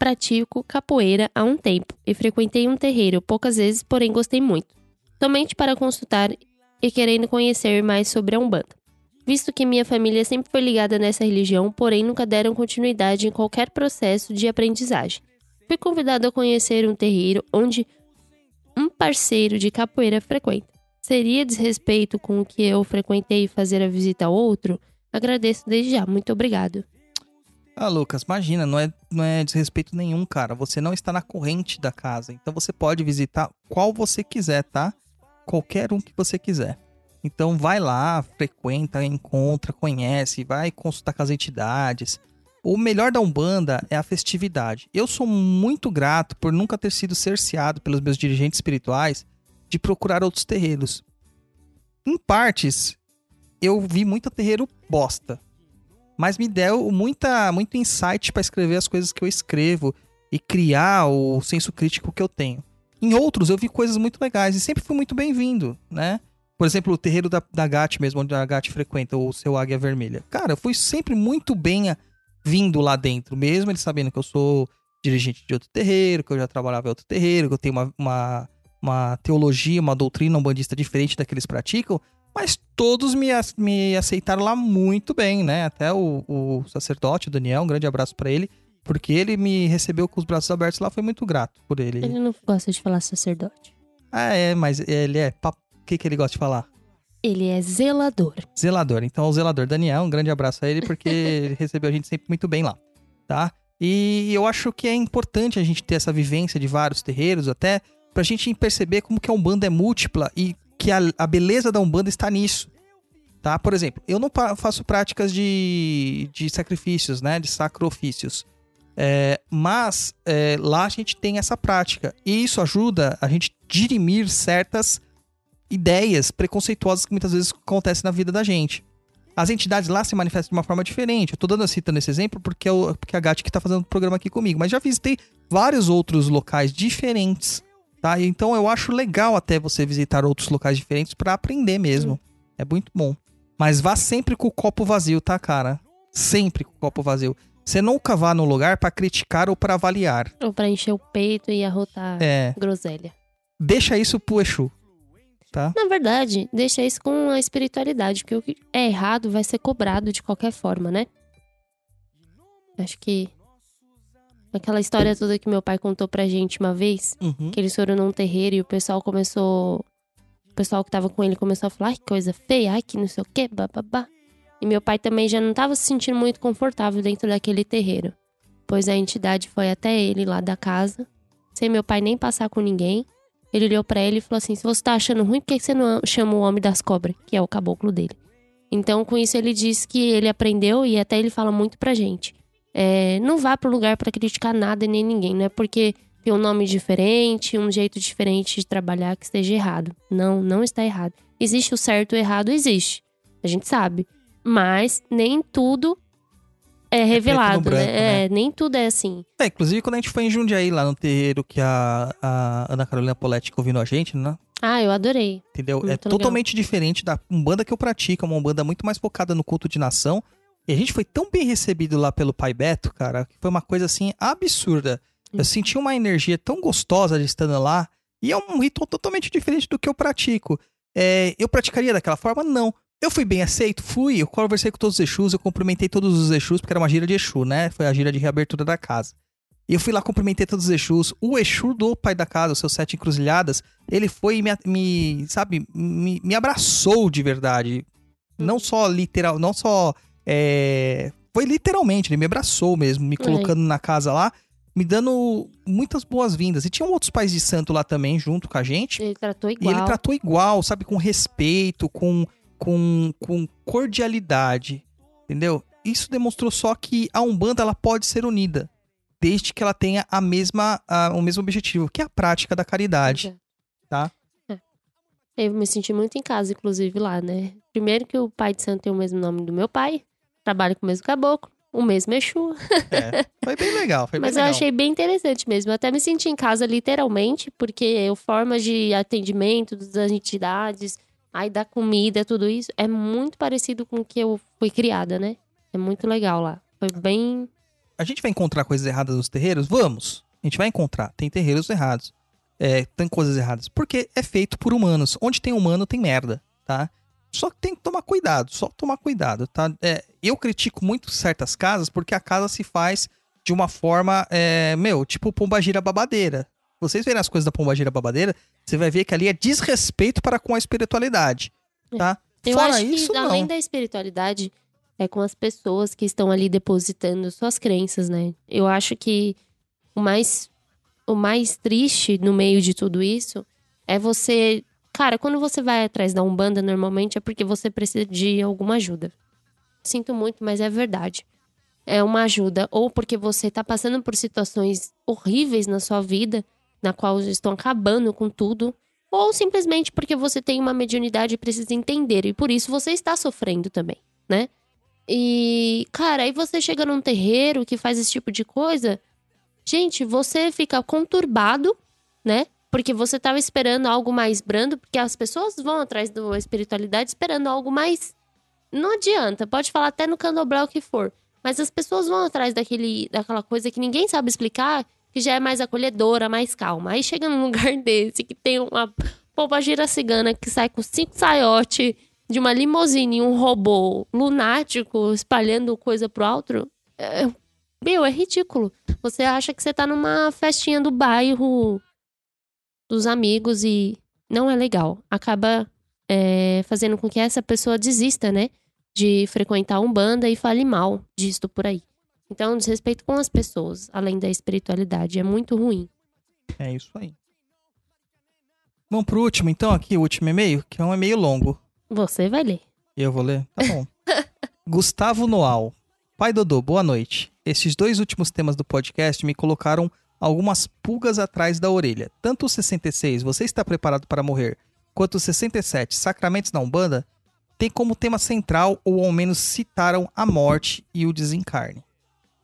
Pratico capoeira há um tempo e frequentei um terreiro poucas vezes, porém gostei muito. Somente para consultar e querendo conhecer mais sobre a Umbanda. Visto que minha família sempre foi ligada nessa religião, porém nunca deram continuidade em qualquer processo de aprendizagem. Fui convidado a conhecer um terreiro onde um parceiro de capoeira frequenta. Seria desrespeito com o que eu frequentei fazer a visita a outro? Agradeço desde já. Muito obrigado. Ah, Lucas, imagina, não é, não é desrespeito nenhum, cara. Você não está na corrente da casa. Então você pode visitar qual você quiser, tá? Qualquer um que você quiser. Então vai lá, frequenta, encontra, conhece, vai consultar com as entidades. O melhor da Umbanda é a festividade. Eu sou muito grato por nunca ter sido cerceado pelos meus dirigentes espirituais de procurar outros terreiros. Em partes, eu vi muito terreiro bosta mas me deu muita, muito insight para escrever as coisas que eu escrevo e criar o senso crítico que eu tenho. Em outros, eu vi coisas muito legais e sempre fui muito bem-vindo, né? Por exemplo, o terreiro da, da GAT mesmo, onde a GAT frequenta, o seu Águia Vermelha. Cara, eu fui sempre muito bem vindo lá dentro, mesmo eles sabendo que eu sou dirigente de outro terreiro, que eu já trabalhava em outro terreiro, que eu tenho uma, uma, uma teologia, uma doutrina umbandista diferente da que eles praticam, mas todos me, me aceitaram lá muito bem, né? Até o, o sacerdote, o Daniel, um grande abraço para ele, porque ele me recebeu com os braços abertos lá, foi muito grato por ele. Ele não gosta de falar sacerdote. Ah, é, mas ele é. O que, que ele gosta de falar? Ele é zelador. Zelador. Então, o zelador Daniel, um grande abraço a ele, porque ele recebeu a gente sempre muito bem lá, tá? E eu acho que é importante a gente ter essa vivência de vários terreiros, até pra gente perceber como que a Umbanda é múltipla e que a, a beleza da Umbanda está nisso. Tá? Por exemplo, eu não faço práticas de, de sacrifícios, né? De sacrifícios. É, mas é, lá a gente tem essa prática. E isso ajuda a gente dirimir certas ideias preconceituosas que muitas vezes acontecem na vida da gente. As entidades lá se manifestam de uma forma diferente. Eu tô dando citando esse exemplo porque, eu, porque a Gatti que tá fazendo o programa aqui comigo. Mas já visitei vários outros locais diferentes tá? Então eu acho legal até você visitar outros locais diferentes para aprender mesmo. Hum. É muito bom. Mas vá sempre com o copo vazio, tá, cara? Sempre com o copo vazio. Você nunca vá no lugar para criticar ou para avaliar. Ou para encher o peito e arrotar é. groselha. Deixa isso pro Exu. Tá? Na verdade, deixa isso com a espiritualidade, porque o que é errado vai ser cobrado de qualquer forma, né? Acho que Aquela história toda que meu pai contou pra gente uma vez, uhum. que eles foram num terreiro e o pessoal começou. O pessoal que tava com ele começou a falar, ai, que coisa feia, ai, que não sei o quê, bababá. E meu pai também já não tava se sentindo muito confortável dentro daquele terreiro. Pois a entidade foi até ele lá da casa, sem meu pai nem passar com ninguém. Ele olhou para ele e falou assim: se você tá achando ruim, por que você não chama o homem das cobras, que é o caboclo dele? Então, com isso, ele disse que ele aprendeu e até ele fala muito pra gente. É, não vá para o lugar para criticar nada nem ninguém, não é porque tem um nome diferente, um jeito diferente de trabalhar que esteja errado. Não, não está errado. Existe o certo e o errado, existe. A gente sabe. Mas nem tudo é revelado, é branco, né? né? É, nem tudo é assim. É, inclusive quando a gente foi em Jundiaí, lá no terreiro que a, a Ana Carolina Poletti convidou a gente, né? Ah, eu adorei. Entendeu? Muito é legal. totalmente diferente da umbanda que eu pratico, uma umbanda muito mais focada no culto de nação. E a gente foi tão bem recebido lá pelo Pai Beto, cara, que foi uma coisa assim absurda. Eu senti uma energia tão gostosa de estando lá. E é um ritual totalmente diferente do que eu pratico. É, eu praticaria daquela forma? Não. Eu fui bem aceito? Fui. Eu conversei com todos os Exus, eu cumprimentei todos os Exus, porque era uma gira de Exu, né? Foi a gira de reabertura da casa. E eu fui lá, cumprimentei todos os Exus. O Exu do pai da casa, os seus sete encruzilhadas, ele foi e me, me sabe, me, me abraçou de verdade. Não só literal, não só é, foi literalmente, ele me abraçou mesmo, me colocando na casa lá, me dando muitas boas-vindas. E tinham outros pais de santo lá também, junto com a gente. Ele tratou igual. E ele tratou igual, sabe, com respeito, com, com, com cordialidade, entendeu? Isso demonstrou só que a Umbanda ela pode ser unida, desde que ela tenha a mesma, a, o mesmo objetivo, que é a prática da caridade, Exato. tá? Eu me senti muito em casa, inclusive, lá, né? Primeiro que o pai de santo tem o mesmo nome do meu pai, trabalha com o mesmo caboclo, o mesmo Exu. É, foi bem legal, foi bem Mas legal. eu achei bem interessante mesmo. Eu até me senti em casa, literalmente, porque o forma de atendimento das entidades, aí da comida, tudo isso, é muito parecido com o que eu fui criada, né? É muito legal lá. Foi bem. A gente vai encontrar coisas erradas nos terreiros? Vamos. A gente vai encontrar. Tem terreiros errados. É, tem coisas erradas. Porque é feito por humanos. Onde tem humano, tem merda, tá? Só que tem que tomar cuidado, só tomar cuidado, tá? É, eu critico muito certas casas porque a casa se faz de uma forma, é, meu, tipo pombagira babadeira. Vocês verem as coisas da pombagira babadeira, você vai ver que ali é desrespeito para com a espiritualidade, tá? Eu Fora acho isso, que, não. além da espiritualidade, é com as pessoas que estão ali depositando suas crenças, né? Eu acho que o mais, o mais triste no meio de tudo isso é você. Cara, quando você vai atrás da Umbanda, normalmente é porque você precisa de alguma ajuda. Sinto muito, mas é verdade. É uma ajuda, ou porque você tá passando por situações horríveis na sua vida, na qual estão acabando com tudo, ou simplesmente porque você tem uma mediunidade e precisa entender, e por isso você está sofrendo também, né? E, cara, aí você chega num terreiro que faz esse tipo de coisa, gente, você fica conturbado, né? Porque você tava esperando algo mais brando, porque as pessoas vão atrás da espiritualidade esperando algo mais. Não adianta, pode falar até no candomblé o que for. Mas as pessoas vão atrás daquele, daquela coisa que ninguém sabe explicar, que já é mais acolhedora, mais calma. Aí chega num lugar desse que tem uma pombagira cigana que sai com cinco saiotes de uma limusine e um robô lunático espalhando coisa pro alto. É, meu, é ridículo. Você acha que você tá numa festinha do bairro dos amigos e não é legal. Acaba é, fazendo com que essa pessoa desista, né? De frequentar um banda e fale mal disto por aí. Então, desrespeito com as pessoas, além da espiritualidade, é muito ruim. É isso aí. Vamos pro último, então, aqui, o último e-mail, que é um e-mail longo. Você vai ler. Eu vou ler? Tá bom. Gustavo Noal. Pai Dodô, boa noite. Esses dois últimos temas do podcast me colocaram algumas pulgas atrás da orelha. Tanto o 66, Você está preparado para morrer, quanto o 67, Sacramentos na Umbanda, tem como tema central, ou ao menos citaram a morte e o desencarne.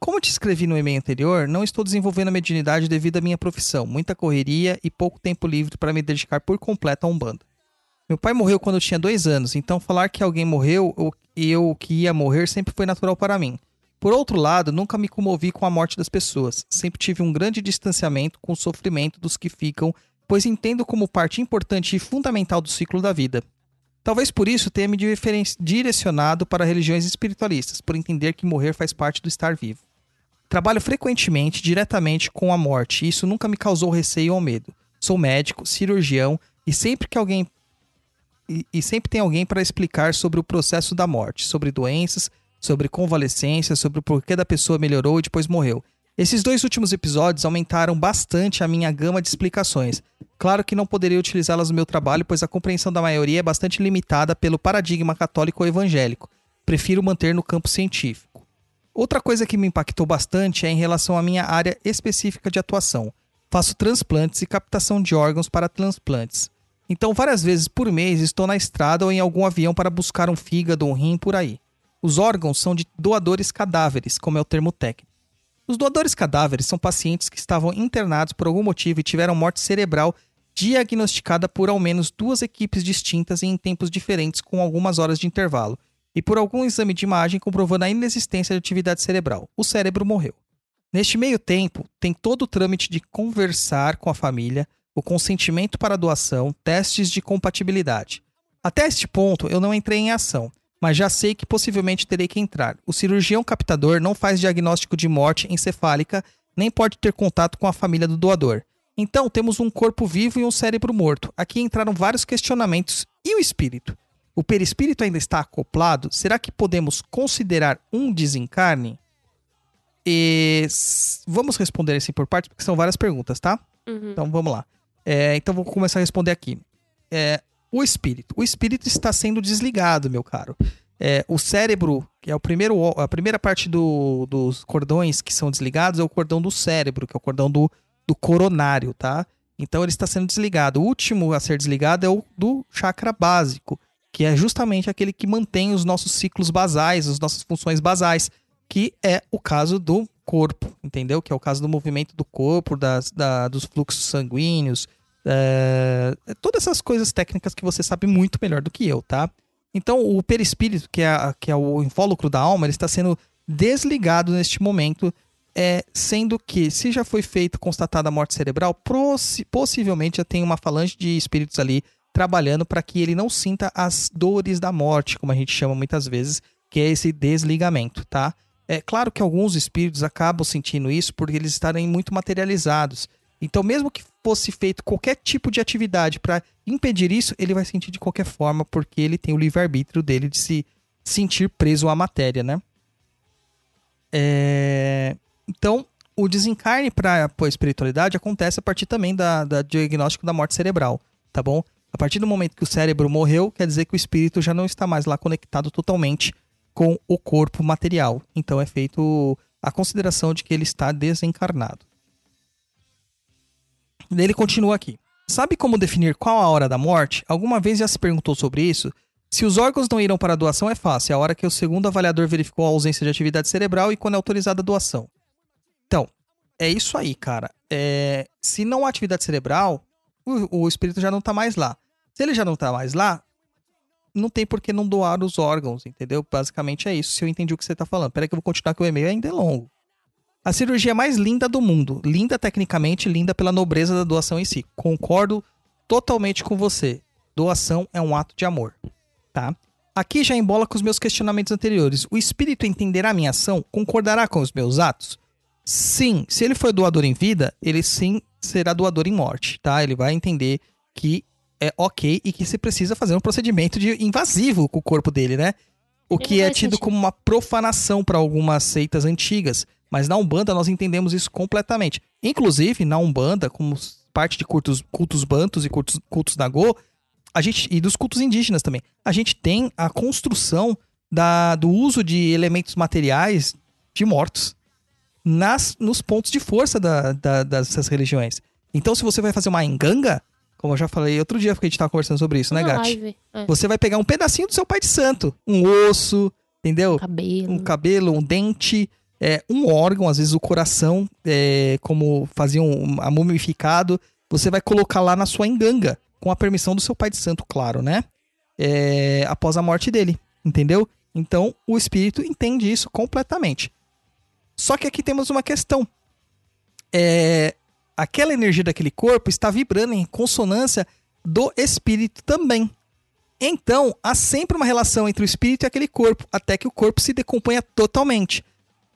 Como te escrevi no e-mail anterior, não estou desenvolvendo a mediunidade devido à minha profissão, muita correria e pouco tempo livre para me dedicar por completo à Umbanda. Meu pai morreu quando eu tinha dois anos, então falar que alguém morreu ou eu que ia morrer sempre foi natural para mim. Por outro lado, nunca me comovi com a morte das pessoas. Sempre tive um grande distanciamento com o sofrimento dos que ficam, pois entendo como parte importante e fundamental do ciclo da vida. Talvez por isso tenha me direcionado para religiões espiritualistas, por entender que morrer faz parte do estar vivo. Trabalho frequentemente, diretamente com a morte, e isso nunca me causou receio ou medo. Sou médico, cirurgião, e sempre que alguém e, e sempre tem alguém para explicar sobre o processo da morte, sobre doenças, sobre convalescência, sobre o porquê da pessoa melhorou e depois morreu. Esses dois últimos episódios aumentaram bastante a minha gama de explicações. Claro que não poderia utilizá-las no meu trabalho, pois a compreensão da maioria é bastante limitada pelo paradigma católico ou evangélico. Prefiro manter no campo científico. Outra coisa que me impactou bastante é em relação à minha área específica de atuação. Faço transplantes e captação de órgãos para transplantes. Então, várias vezes por mês estou na estrada ou em algum avião para buscar um fígado ou um rim por aí. Os órgãos são de doadores cadáveres, como é o termo técnico. Os doadores cadáveres são pacientes que estavam internados por algum motivo e tiveram morte cerebral diagnosticada por ao menos duas equipes distintas e em tempos diferentes com algumas horas de intervalo, e por algum exame de imagem comprovando a inexistência de atividade cerebral. O cérebro morreu. Neste meio tempo, tem todo o trâmite de conversar com a família, o consentimento para a doação, testes de compatibilidade. Até este ponto, eu não entrei em ação, mas já sei que possivelmente terei que entrar. O cirurgião captador não faz diagnóstico de morte encefálica, nem pode ter contato com a família do doador. Então, temos um corpo vivo e um cérebro morto. Aqui entraram vários questionamentos. E o espírito? O perispírito ainda está acoplado? Será que podemos considerar um desencarne? E... Vamos responder assim por partes, porque são várias perguntas, tá? Uhum. Então vamos lá. É, então vou começar a responder aqui. É, o espírito. O espírito está sendo desligado, meu caro. É, o cérebro, que é o primeiro, a primeira parte do- dos cordões que são desligados, é o cordão do cérebro, que é o cordão do, do coronário, tá? Então ele está sendo desligado. O último a ser desligado é o do chakra básico, que é justamente aquele que mantém os nossos ciclos basais, as nossas funções basais, que é o caso do corpo, entendeu? Que é o caso do movimento do corpo, das, da- dos fluxos sanguíneos, é, todas essas coisas técnicas que você sabe muito melhor do que eu, tá? Então, o perispírito, que é, que é o invólucro da alma, ele está sendo desligado neste momento, é, sendo que, se já foi feito, constatada a morte cerebral, possi- possivelmente já tem uma falange de espíritos ali trabalhando para que ele não sinta as dores da morte, como a gente chama muitas vezes, que é esse desligamento, tá? É claro que alguns espíritos acabam sentindo isso porque eles estarem muito materializados. Então, mesmo que fosse feito qualquer tipo de atividade para impedir isso, ele vai sentir de qualquer forma porque ele tem o livre-arbítrio dele de se sentir preso à matéria, né? É... Então, o desencarne para a espiritualidade acontece a partir também da, da diagnóstico da morte cerebral, tá bom? A partir do momento que o cérebro morreu, quer dizer que o espírito já não está mais lá conectado totalmente com o corpo material. Então é feito a consideração de que ele está desencarnado. Ele continua aqui. Sabe como definir qual a hora da morte? Alguma vez já se perguntou sobre isso? Se os órgãos não irão para a doação, é fácil. É a hora que o segundo avaliador verificou a ausência de atividade cerebral e quando é autorizada a doação. Então, é isso aí, cara. É, se não há atividade cerebral, o, o espírito já não está mais lá. Se ele já não está mais lá, não tem por que não doar os órgãos, entendeu? Basicamente é isso, se eu entendi o que você está falando. Peraí que eu vou continuar que o e-mail ainda é longo. A cirurgia mais linda do mundo. Linda tecnicamente, linda pela nobreza da doação em si. Concordo totalmente com você. Doação é um ato de amor, tá? Aqui já embola com os meus questionamentos anteriores. O espírito entenderá a minha ação? Concordará com os meus atos? Sim, se ele for doador em vida, ele sim será doador em morte, tá? Ele vai entender que é ok e que se precisa fazer um procedimento de invasivo com o corpo dele, né? O que é tido como uma profanação para algumas seitas antigas. Mas na Umbanda nós entendemos isso completamente. Inclusive, na Umbanda, como parte de cultos, cultos bantos e cultos, cultos nagô, a gente, e dos cultos indígenas também, a gente tem a construção da, do uso de elementos materiais de mortos nas, nos pontos de força da, da, dessas religiões. Então, se você vai fazer uma enganga, como eu já falei outro dia, porque a gente tava conversando sobre isso, né, Uma Gati? live, é. Você vai pegar um pedacinho do seu pai de santo, um osso, entendeu? Cabelo. Um cabelo, um dente, é, um órgão, às vezes o coração, é, como faziam um- a mumificado, você vai colocar lá na sua enganga, com a permissão do seu pai de santo, claro, né? É, após a morte dele, entendeu? Então o espírito entende isso completamente. Só que aqui temos uma questão. É, aquela energia daquele corpo está vibrando em consonância do espírito também. Então, há sempre uma relação entre o espírito e aquele corpo, até que o corpo se decomponha totalmente.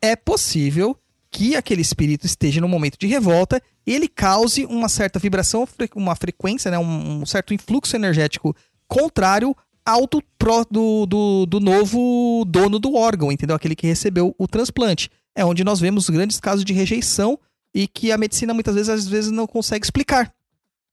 É possível que aquele espírito esteja num momento de revolta e ele cause uma certa vibração, uma frequência, né, um, certo influxo energético contrário ao do, do, do novo dono do órgão, entendeu? Aquele que recebeu o transplante. É onde nós vemos grandes casos de rejeição e que a medicina muitas vezes, às vezes não consegue explicar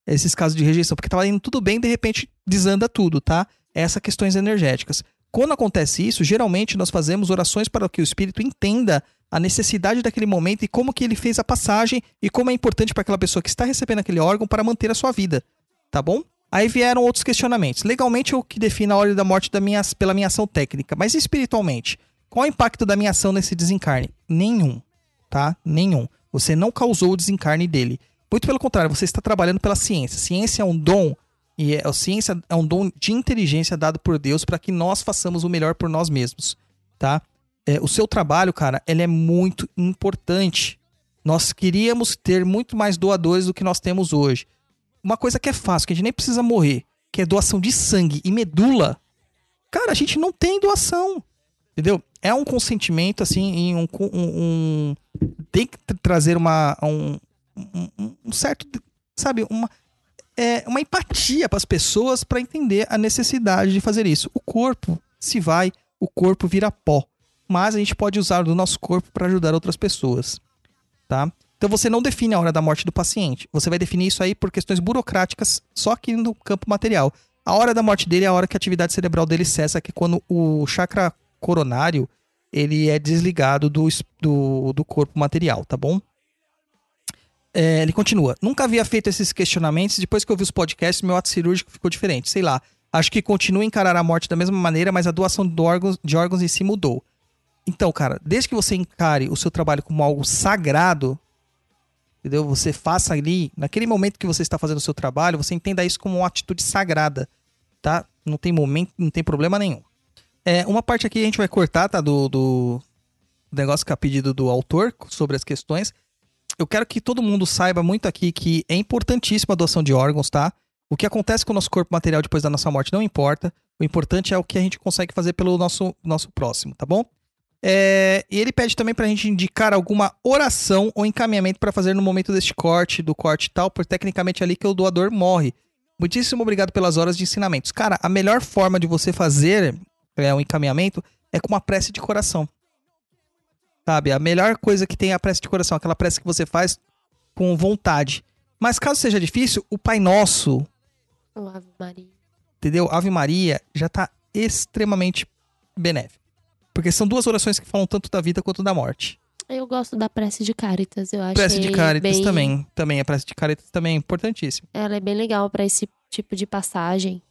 esses casos de rejeição, porque tava indo tudo bem, de repente desanda tudo, tá? Essas questões energéticas. Quando acontece isso, geralmente nós fazemos orações para que o espírito entenda a necessidade daquele momento e como que ele fez a passagem e como é importante para aquela pessoa que está recebendo aquele órgão para manter a sua vida, tá bom? Aí vieram outros questionamentos. Legalmente, o que define a hora da morte da minha, pela minha ação técnica, mas espiritualmente, qual o impacto da minha ação nesse desencarne? Nenhum, tá? Nenhum. Você não causou o desencarne dele. Muito pelo contrário, você está trabalhando pela ciência. Ciência é um dom e é, a ciência é um dom de inteligência dado por Deus para que nós façamos o melhor por nós mesmos, tá? É, o seu trabalho, cara, ele é muito importante. Nós queríamos ter muito mais doadores do que nós temos hoje. Uma coisa que é fácil, que a gente nem precisa morrer, que é doação de sangue e medula. Cara, a gente não tem doação. Entendeu? É um consentimento, assim, em um. um- um- tem que tra- trazer uma. Um, um- um certo. Sabe? Uma, é, uma empatia para as pessoas para entender a necessidade de fazer isso. O corpo se vai, o corpo vira pó. Mas a gente pode usar do nosso corpo para ajudar outras pessoas. Tá? Então você não define a hora da morte do paciente. Você vai definir isso aí por questões burocráticas, só que no campo material. A hora da morte dele é a hora que a atividade cerebral dele cessa, que é quando o chakra coronário ele é desligado do, do, do corpo material, tá bom? É, ele continua. Nunca havia feito esses questionamentos. Depois que eu vi os podcasts, meu ato cirúrgico ficou diferente. Sei lá. Acho que continuo a encarar a morte da mesma maneira, mas a doação de órgãos, de órgãos em si mudou. Então, cara, desde que você encare o seu trabalho como algo sagrado, entendeu? Você faça ali, naquele momento que você está fazendo o seu trabalho, você entenda isso como uma atitude sagrada, tá? Não tem momento, não tem problema nenhum. É, uma parte aqui a gente vai cortar, tá? Do, do negócio que é a pedido do autor sobre as questões. Eu quero que todo mundo saiba muito aqui que é importantíssima a doação de órgãos, tá? O que acontece com o nosso corpo material depois da nossa morte não importa. O importante é o que a gente consegue fazer pelo nosso, nosso próximo, tá bom? É, e ele pede também pra gente indicar alguma oração ou encaminhamento pra fazer no momento deste corte, do corte tal, porque tecnicamente ali que o doador morre. Muitíssimo obrigado pelas horas de ensinamentos. Cara, a melhor forma de você fazer é, um encaminhamento é com uma prece de coração. Sabe? A melhor coisa que tem é a prece de coração, aquela prece que você faz com vontade. Mas caso seja difícil, o Pai Nosso, O Ave Maria. entendeu? Ave Maria já tá extremamente benéfico. Porque são duas orações que falam tanto da vida quanto da morte. Eu gosto da prece de Caritas, eu acho. Prece de Caritas bem... também. Também, a prece de Caritas também é importantíssima. Ela é bem legal pra esse tipo de passagem.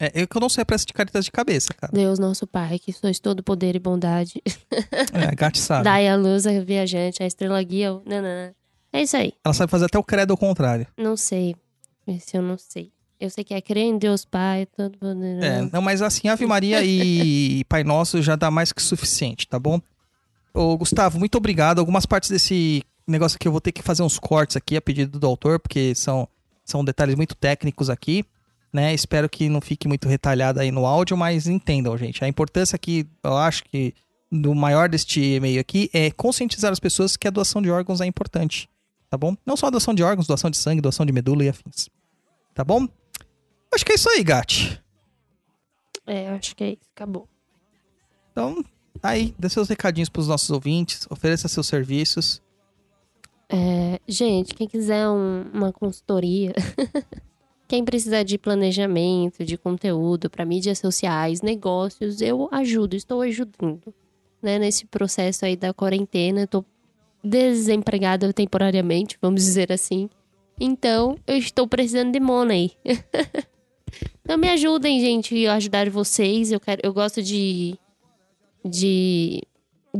É, eu que eu não sei a prece de Caritas de cabeça, cara. Deus, nosso Pai, que sois todo poder e bondade. É, a Gatti sabe. Dai a luz ao viajante, a estrela guia. o- Nanana. É isso aí. Ela sabe fazer até o credo ao contrário. Não sei. Esse eu não sei. Eu sei que é crer em Deus Pai, todo poder. É, não, mas assim, Ave Maria e Pai Nosso já dá mais que suficiente, tá bom? Ô, Gustavo, muito obrigado. Algumas partes desse negócio aqui eu vou ter que fazer uns cortes aqui a pedido do autor, porque são, são detalhes muito técnicos aqui, né? Espero que não fique muito retalhado aí no áudio, mas entendam, gente. A importância aqui, eu acho que do maior deste e-mail aqui é conscientizar as pessoas que a doação de órgãos é importante, tá bom? Não só a doação de órgãos, doação de sangue, doação de medula e afins. Tá bom? Acho que é isso aí, Gatti. É, acho que é isso. Acabou. Então, aí, dê seus recadinhos pros nossos ouvintes, ofereça seus serviços. É, gente, quem quiser um- uma consultoria, quem precisar de planejamento, de conteúdo para mídias sociais, negócios, eu ajudo, estou ajudando. Né, nesse processo aí da quarentena, estou desempregada temporariamente, vamos dizer assim. Então, eu estou precisando de money. então me ajudem, gente, eu ajudar vocês. Eu quero, eu gosto de de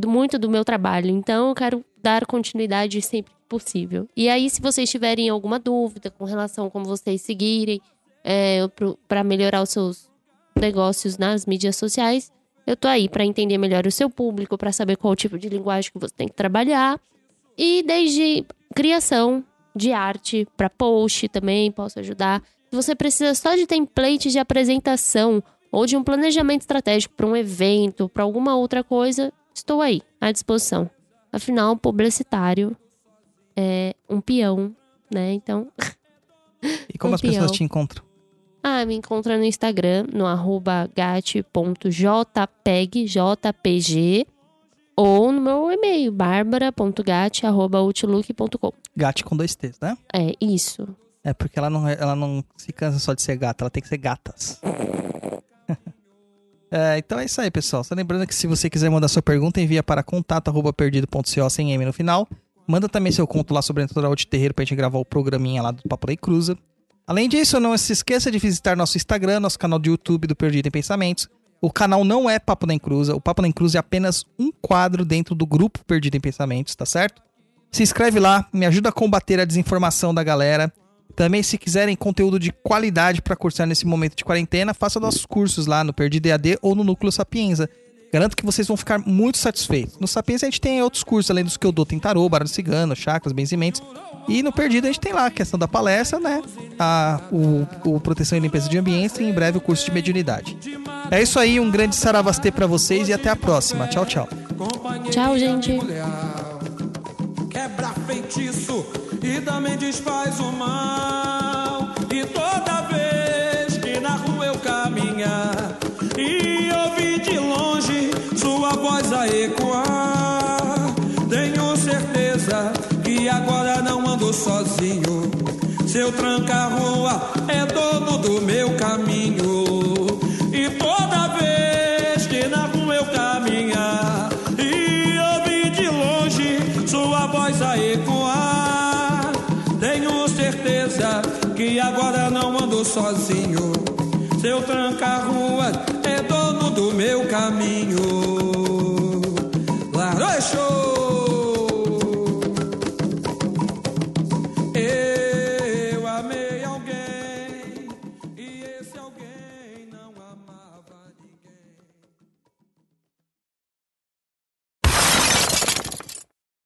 muito do meu trabalho. Então, eu quero dar continuidade sempre que possível. E aí, se vocês tiverem alguma dúvida com relação a como vocês seguirem é, para melhorar os seus negócios nas mídias sociais, eu tô aí para entender melhor o seu público, para saber qual tipo de linguagem que você tem que trabalhar. E desde criação de arte para post também posso ajudar. Se você precisa só de templates de apresentação ou de um planejamento estratégico para um evento, para alguma outra coisa, estou aí, à disposição. Afinal, publicitário é um peão, né? Então, E como Um as pessoas peão. te encontram? ah, me encontra no Instagram, no arroba gate.jpeg, jpg, ou no meu e-mail, barbara.gate.outlook.com. Gatti com dois T's, né? É isso. É porque ela não, ela não se cansa só de ser gata, ela tem que ser gatas. É, então é isso aí, pessoal. Só lembrando que se você quiser mandar sua pergunta, envia para contato.perdido.co sem M no final. Manda também seu conto lá sobre a natural de terreiro pra gente gravar o programinha lá do Papo Lei Cruza. Além disso, não se esqueça de visitar nosso Instagram, nosso canal do YouTube do Perdido em Pensamentos. O canal não é Papo Nem Cruza. O Papo Nem Cruza é apenas um quadro dentro do grupo Perdido em Pensamentos, tá certo? Se inscreve lá, me ajuda a combater a desinformação da galera. Também, se quiserem conteúdo de qualidade para cursar nesse momento de quarentena, faça nossos cursos lá no Perdido EAD ou no Núcleo Sapienza. Garanto que vocês vão ficar muito satisfeitos. No Sapienza a gente tem outros cursos, além dos que eu dou, tem tarô, baralho cigano, chakras, benzimentos. E no Perdido a gente tem lá a questão da palestra, né? A, o, o Proteção e Limpeza de Ambiente e em breve o curso de mediunidade. É isso aí, um grande saravastê para vocês e até a próxima. Tchau, tchau. Tchau, gente. Quebra feitiço e também desfaz o mal. E toda vez que na rua eu caminhar e ouvir de longe sua voz a ecoar, tenho certeza que agora não ando sozinho. Seu tranca-rua é dono do meu caminho. Não ando sozinho. Seu tranca-rua é dono do meu caminho.